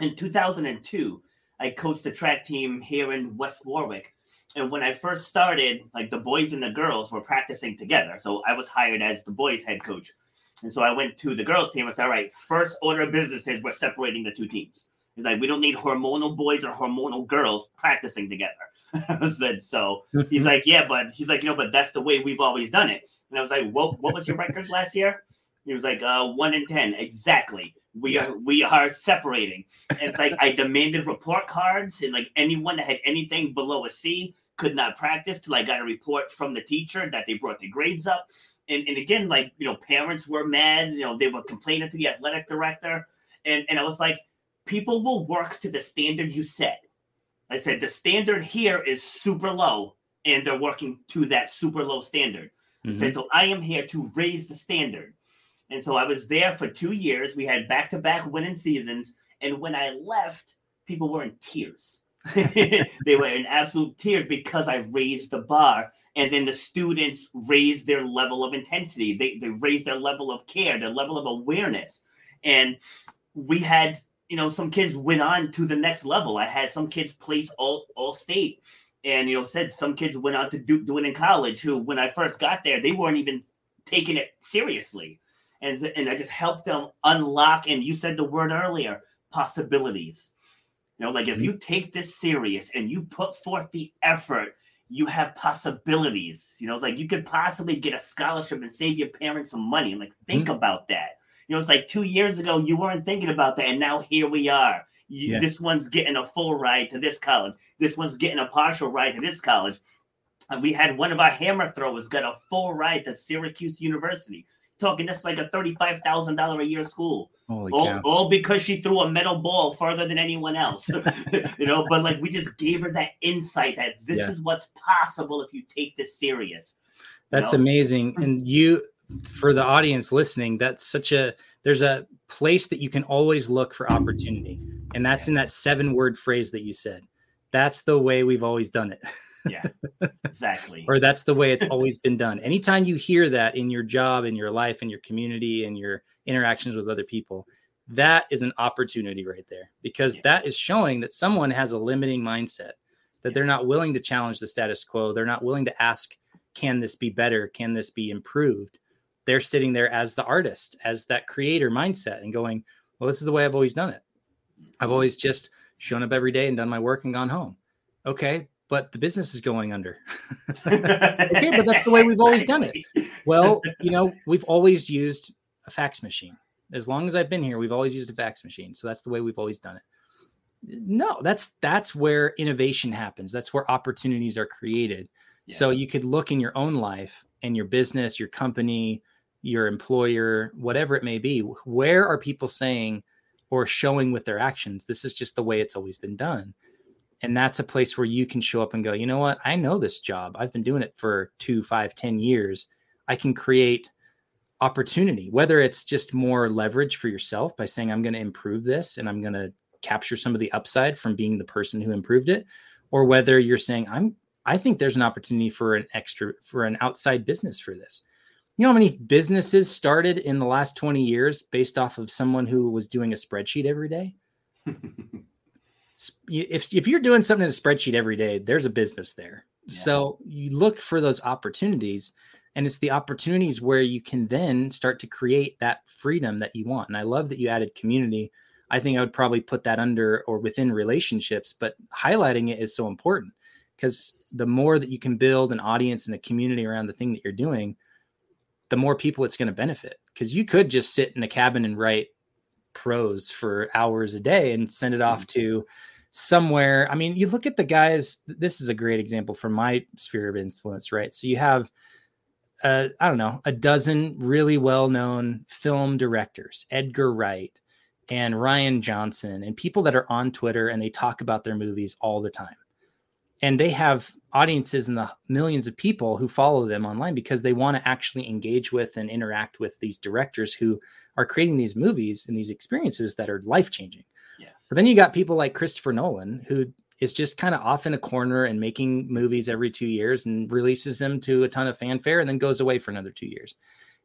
In 2002, I coached the track team here in West Warwick. And when I first started, like the boys and the girls were practicing together. So I was hired as the boys' head coach. And so I went to the girls' team and said, All right, first order of business is we're separating the two teams. He's like, We don't need hormonal boys or hormonal girls practicing together. I said, So he's like, Yeah, but he's like, You know, but that's the way we've always done it. And I was like, Well, what was your record last year? He was like, uh, one in ten, exactly. We are we are separating. And it's like I demanded report cards, and like anyone that had anything below a C could not practice till I got a report from the teacher that they brought their grades up. And, and again, like you know, parents were mad. You know, they were complaining to the athletic director, and and I was like, people will work to the standard you set. I said the standard here is super low, and they're working to that super low standard. Mm-hmm. I said, so I am here to raise the standard. And so I was there for two years. We had back to back winning seasons. And when I left, people were in tears. they were in absolute tears because I raised the bar. And then the students raised their level of intensity. They, they raised their level of care, their level of awareness. And we had, you know, some kids went on to the next level. I had some kids place all, all state. And, you know, said some kids went on to do, do it in college who, when I first got there, they weren't even taking it seriously and and I just helped them unlock. And you said the word earlier, possibilities. You know, like if mm-hmm. you take this serious and you put forth the effort, you have possibilities. You know, it's like you could possibly get a scholarship and save your parents some money. Like think mm-hmm. about that. You know, it's like two years ago you weren't thinking about that, and now here we are. You, yeah. This one's getting a full ride to this college. This one's getting a partial ride to this college. And we had one of our hammer throwers got a full ride to Syracuse University talking that's like a thirty-five thousand dollar a year school. All, all because she threw a metal ball farther than anyone else. you know, but like we just gave her that insight that this Yeah. is what's possible if you take this serious. That's know? amazing. And you, for the audience listening, that's such a, there's a place that you can always look for opportunity. And that's in that seven word phrase that you said. That's the way we've always done it. Yeah, exactly. or that's the way it's always been done. Anytime you hear that in your job, in your life, in your community, in your interactions with other people, that is an opportunity right there because Yes. that is showing that someone has a limiting mindset, that they're not willing to challenge the status quo. They're not willing to ask, can this be better? Can this be improved? They're sitting there as the artist, as that creator mindset and going, well, this is the way I've always done it. I've mm-hmm. always just shown up every day and done my work and gone home. Okay, but the business is going under. okay, but that's the way we've always done it. Well, you know, we've always used a fax machine. As long as I've been here, we've always used a fax machine. So that's the way we've always done it. No, that's that's where innovation happens. That's where opportunities are created. So you could look in your own life and your business, your company, your employer, whatever it may be. Where are people saying or showing with their actions, this is just the way it's always been done? And that's a place where you can show up and go, you know what? I know this job. I've been doing it for two, five, ten years. I can create opportunity, whether it's just more leverage for yourself by saying, I'm going to improve this and I'm going to capture some of the upside from being the person who improved it, or whether you're saying, I'm I think there's an opportunity for an extra for an outside business for this. You know how many businesses started in the last 20 years based off of someone who was doing a spreadsheet every day? If if you're doing something in a spreadsheet every day, there's a business there. Yeah. So you look for those opportunities and it's the opportunities where you can then start to create that freedom that you want. And I love that you added community. I think I would probably put that under or within relationships, but highlighting it is so important because the more that you can build an audience and a community around the thing that you're doing, the more people it's going to benefit. Because you could just sit in a cabin and write prose for hours a day and send it off to somewhere. I mean, you look at the guys, this is a great example from my sphere of influence, right? So you have, uh, I don't know, a dozen really well known film directors, Edgar Wright and Rian Johnson, and people that are on Twitter and they talk about their movies all the time and they have audiences in the millions of people who follow them online because they want to actually engage with and interact with these directors who are creating these movies and these experiences that are life changing. yes. But then you got people like Christopher Nolan who is just kind of off in a corner and making movies every 2 years and releases them to a ton of fanfare and then goes away for another 2 years.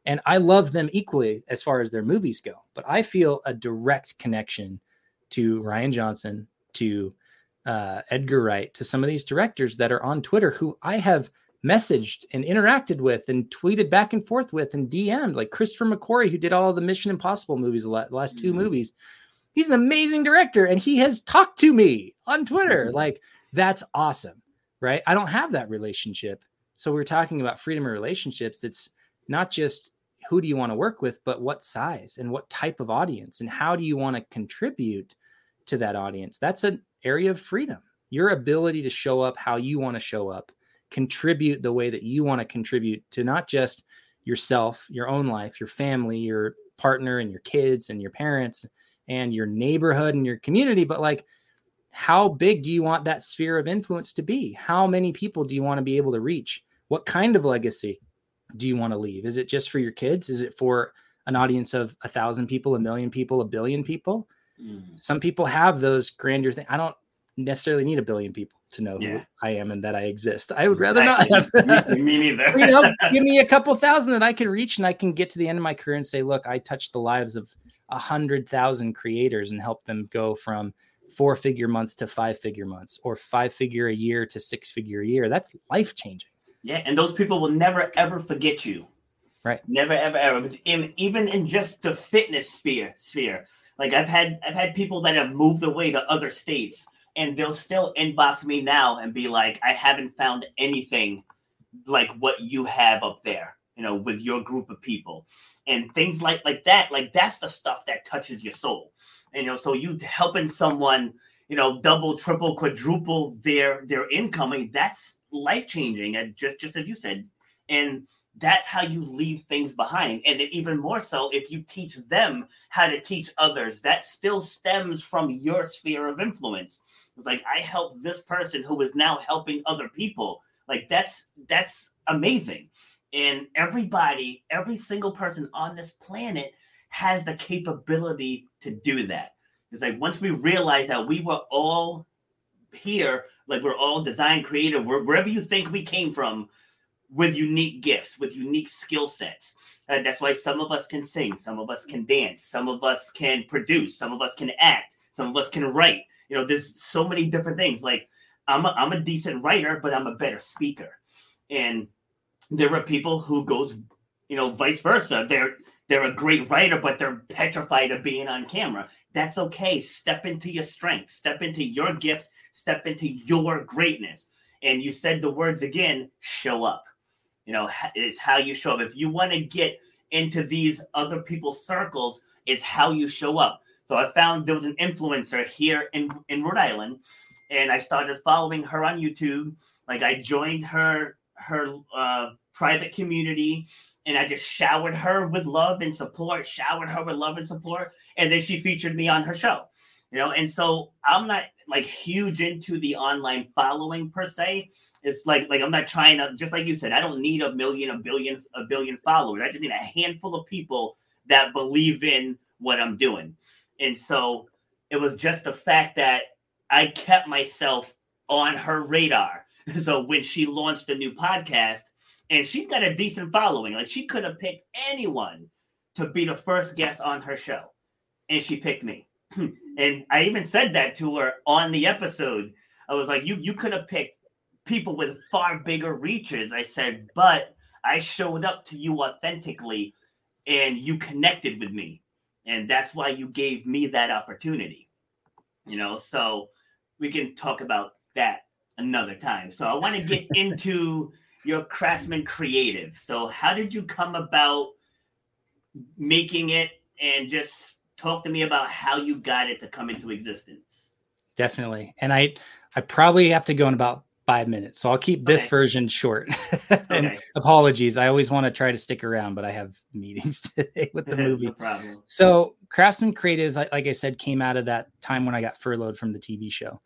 And I love them equally as far as their movies go, but I feel a direct connection to Rian Johnson, to uh, Edgar Wright, to some of these directors that are on Twitter who I have messaged and interacted with and tweeted back and forth with and DM'd, like Christopher McQuarrie, who did all the Mission Impossible movies, the last 2 Mhm. movies. He's an amazing director and he has talked to me on Twitter. Mhm. Like, that's awesome, right? I don't have that relationship. So we're talking about freedom of relationships. It's not just who do you want to work with, but what size and what type of audience and how do you want to contribute to that audience? That's an area of freedom. Your ability to show up how you want to show up, contribute the way that you want to contribute to not just yourself, your own life, your family, your partner, and your kids, and your parents, and your neighborhood and your community, but like, how big do you want that sphere of influence to be? How many people do you want to be able to reach? What kind of legacy do you want to leave? Is it just for your kids? Is it for an audience of a thousand people, a million people, a billion people? Mm. Some people have those grandeur things. I don't necessarily need a billion people to know who I am and that I exist. I would rather not have. me, me neither. you know, give me a couple thousand that I can reach and I can get to the end of my career and say, look, I touched the lives of a hundred thousand creators and help them go from four figure months to five figure months or five figure a year to six figure a year. That's life changing. Yeah, and those people will never ever forget you. Right. Never ever ever. In, even in just the fitness sphere sphere. Like I've had I've had people that have moved away to other states and they'll still inbox me now and be like, I haven't found anything like what you have up there, you know, with your group of people. And things like like that, like that's the stuff that touches your soul. And, you know, so you helping someone, you know, double, triple, quadruple their their income, I mean, that's life changing. And just just as you said, and that's how you leave things behind. And then even more so, if you teach them how to teach others, that still stems from your sphere of influence. It's like I help this person who is now helping other people. Like that's that's amazing. And everybody, every single person on this planet has the capability to do that. It's like once we realize that we were all here, like we're all design creative, wherever you think we came from, with unique gifts, with unique skill sets. And that's why some of us can sing, some of us can dance, some of us can produce, some of us can act, some of us can write. You know, there's so many different things. Like I'm a, I'm a decent writer, but I'm a better speaker. And there are people who goes, you know, vice versa. They're they're a great writer, but they're petrified of being on camera. That's okay. Step into your strength, step into your gift, step into your greatness. And you said the words again, show up you know, it's how you show up. If you want to get into these other people's circles, it's how you show up. So I found there was an influencer here in, in Rhode Island, and I started following her on YouTube. Like I joined her her uh, private community, and I just showered her with love and support, showered her with love and support, and then she featured me on her show. You know, and so I'm not like huge into the online following per se. It's like like I'm not trying to just like you said, I don't need a million, a billion, a billion followers. I just need a handful of people that believe in what I'm doing. And so it was just the fact that I kept myself on her radar. So when she launched a new podcast, and she's got a decent following, like she could have picked anyone to be the first guest on her show, and she picked me. and I even said that to her on the episode. I was like, you you could have picked people with far bigger reaches. I said, but I showed up to you authentically and you connected with me. And that's why you gave me that opportunity. You know, so we can talk about that another time. So I want to get into your Craftsman Creative. So how did you come about making it and just talk to me about how you got it to come into existence. Definitely. And I I probably have to go in about five minutes. So I'll keep this okay. version short. and okay. apologies. I always want to try to stick around, but I have meetings today with the movie. no problem. So Craftsman Creative, like I said, came out of that time when I got furloughed from the TV show.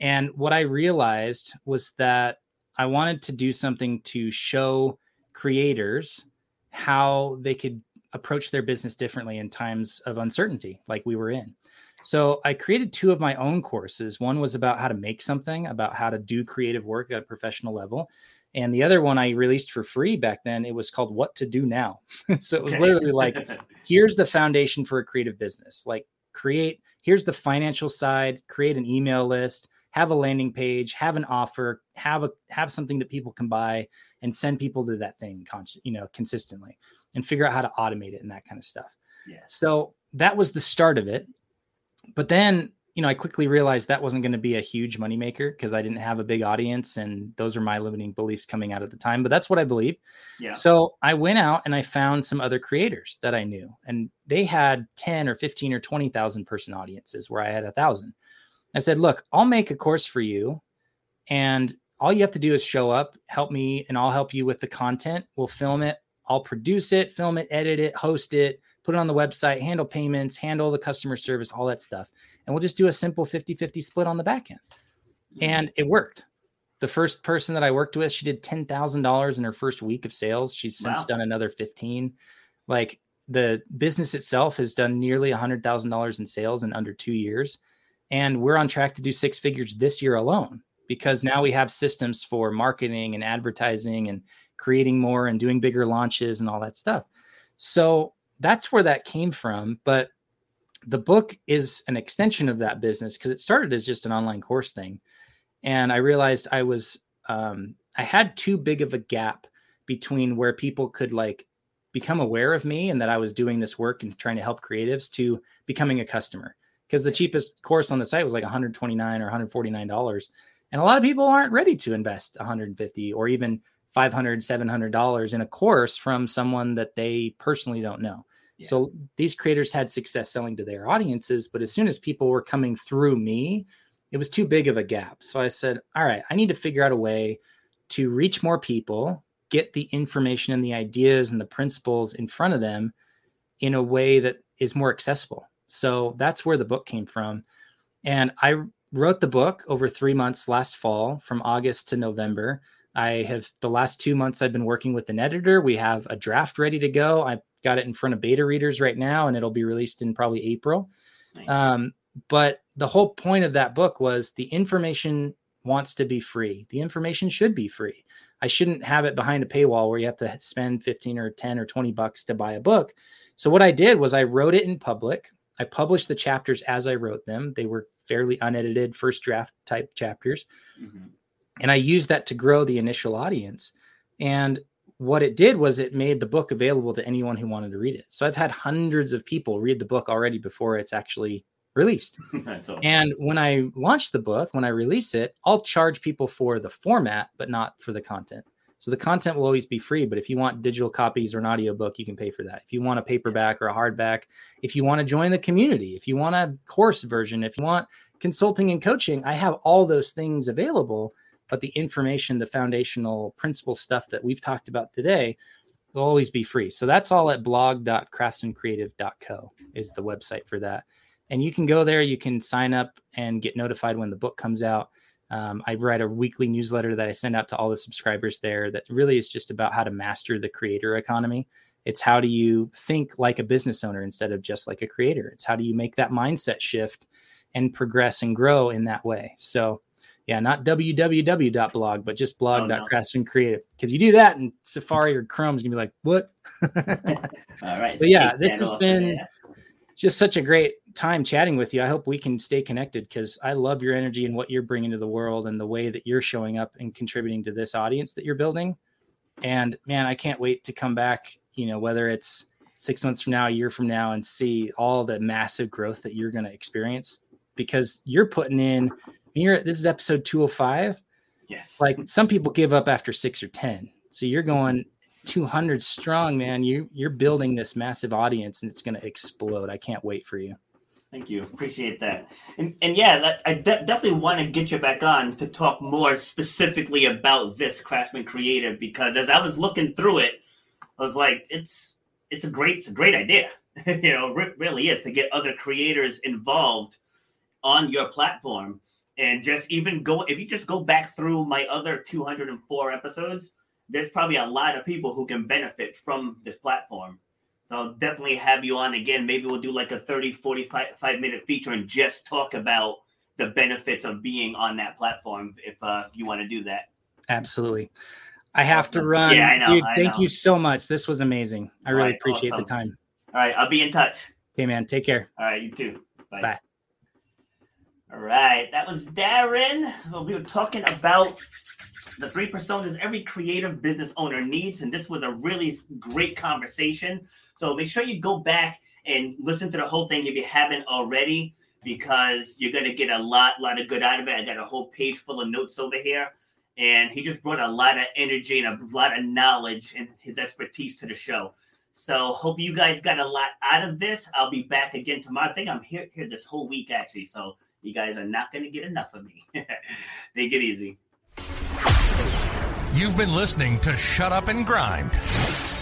And what I realized was that I wanted to do something to show creators how they could approach their business differently in times of uncertainty like we were in. So I created two of my own courses. One was about how to make something, about how to do creative work at a professional level. And the other one I released for free back then, it was called What to Do Now. so it was literally like, here's the foundation for a creative business. Like create, here's the financial side, create an email list, have a landing page, have an offer, have a have something that people can buy and send people to that thing you know, consistently and figure out how to automate it and that kind of stuff. Yes. So that was the start of it. But then, you know, I quickly realized that wasn't going to be a huge moneymaker because I didn't have a big audience and those are my limiting beliefs coming out at the time. But that's what I believe. Yeah. So I went out and I found some other creators that I knew and they had 10 or 15 or 20,000 person audiences where I had a thousand. I said, look, I'll make a course for you and all you have to do is show up, help me, and I'll help you with the content. We'll film it, I'll produce it, film it, edit it, host it, put it on the website, handle payments, handle the customer service, all that stuff. And we'll just do a simple 50 50 split on the back end. Mm-hmm. And it worked. The first person that I worked with, she did $10,000 in her first week of sales. She's since wow. done another 15. Like the business itself has done nearly $100,000 in sales in under two years. And we're on track to do six figures this year alone because now we have systems for marketing and advertising and creating more and doing bigger launches and all that stuff. So that's where that came from. But the book is an extension of that business because it started as just an online course thing. And I realized I was, um, I had too big of a gap between where people could like become aware of me and that I was doing this work and trying to help creatives to becoming a customer. Because the cheapest course on the site was like 129 or 149 dollars, and a lot of people aren't ready to invest 150 or even 500 700 dollars in a course from someone that they personally don't know yeah. so these creators had success selling to their audiences but as soon as people were coming through me it was too big of a gap so i said all right i need to figure out a way to reach more people get the information and the ideas and the principles in front of them in a way that is more accessible. So that's where the book came from. And I wrote the book over three months last fall from August to November. I have the last two months I've been working with an editor. We have a draft ready to go. I've got it in front of beta readers right now, and it'll be released in probably April. Nice. Um, but the whole point of that book was the information wants to be free. The information should be free. I shouldn't have it behind a paywall where you have to spend 15 or 10 or 20 bucks to buy a book. So what I did was I wrote it in public. I published the chapters as I wrote them. They were fairly unedited first draft type chapters. Mm-hmm. And I used that to grow the initial audience. And what it did was it made the book available to anyone who wanted to read it. So I've had hundreds of people read the book already before it's actually released. awesome. And when I launch the book, when I release it, I'll charge people for the format, but not for the content. So the content will always be free, but if you want digital copies or an audiobook, you can pay for that. If you want a paperback or a hardback, if you want to join the community, if you want a course version, if you want consulting and coaching, I have all those things available. But the information, the foundational principle stuff that we've talked about today will always be free. So that's all at blog.craftsmancreative.co is the website for that. And you can go there, you can sign up and get notified when the book comes out. Um, I write a weekly newsletter that I send out to all the subscribers there that really is just about how to master the creator economy. It's how do you think like a business owner instead of just like a creator? It's how do you make that mindset shift and progress and grow in that way? So, yeah, not www.blog, but just blog.craftsmancreative. Because you do that and Safari or Chrome is going to be like, what? all right. But yeah, this has been just such a great time chatting with you. I hope we can stay connected because I love your energy and what you're bringing to the world and the way that you're showing up and contributing to this audience that you're building. And man, I can't wait to come back, you know, whether it's six months from now, a year from now, and see all the massive growth that you're going to experience because you're putting in, you're, this is episode 205. Yes. Like some people give up after six or 10. So you're going 200 strong, man. You you're building this massive audience and it's going to explode. I can't wait for you. Thank you. Appreciate that. And and yeah, that, I de- definitely want to get you back on to talk more specifically about this Craftsman Creative because as I was looking through it, I was like, it's it's a great it's a great idea. you know, it really is to get other creators involved on your platform and just even go if you just go back through my other 204 episodes, there's probably a lot of people who can benefit from this platform. So I'll definitely have you on again. Maybe we'll do like a 30, 45 minute feature and just talk about the benefits of being on that platform if uh, you want to do that. Absolutely. I have awesome. to run. Yeah, I know. Dude, I thank know. you so much. This was amazing. I really right, appreciate awesome. the time. All right. I'll be in touch. Okay, man. Take care. All right. You too. Bye. Bye. All right. That was Darren. We were talking about the three personas every creative business owner needs. And this was a really great conversation. So make sure you go back and listen to the whole thing if you haven't already, because you're to get a lot, lot of good out of it. I got a whole page full of notes over here. And he just brought a lot of energy and a lot of knowledge and his expertise to the show. So hope you guys got a lot out of this. I'll be back again tomorrow. I think I'm here here this whole week actually. So you guys are not going to get enough of me. Take it easy. You've been listening to Shut Up and Grind.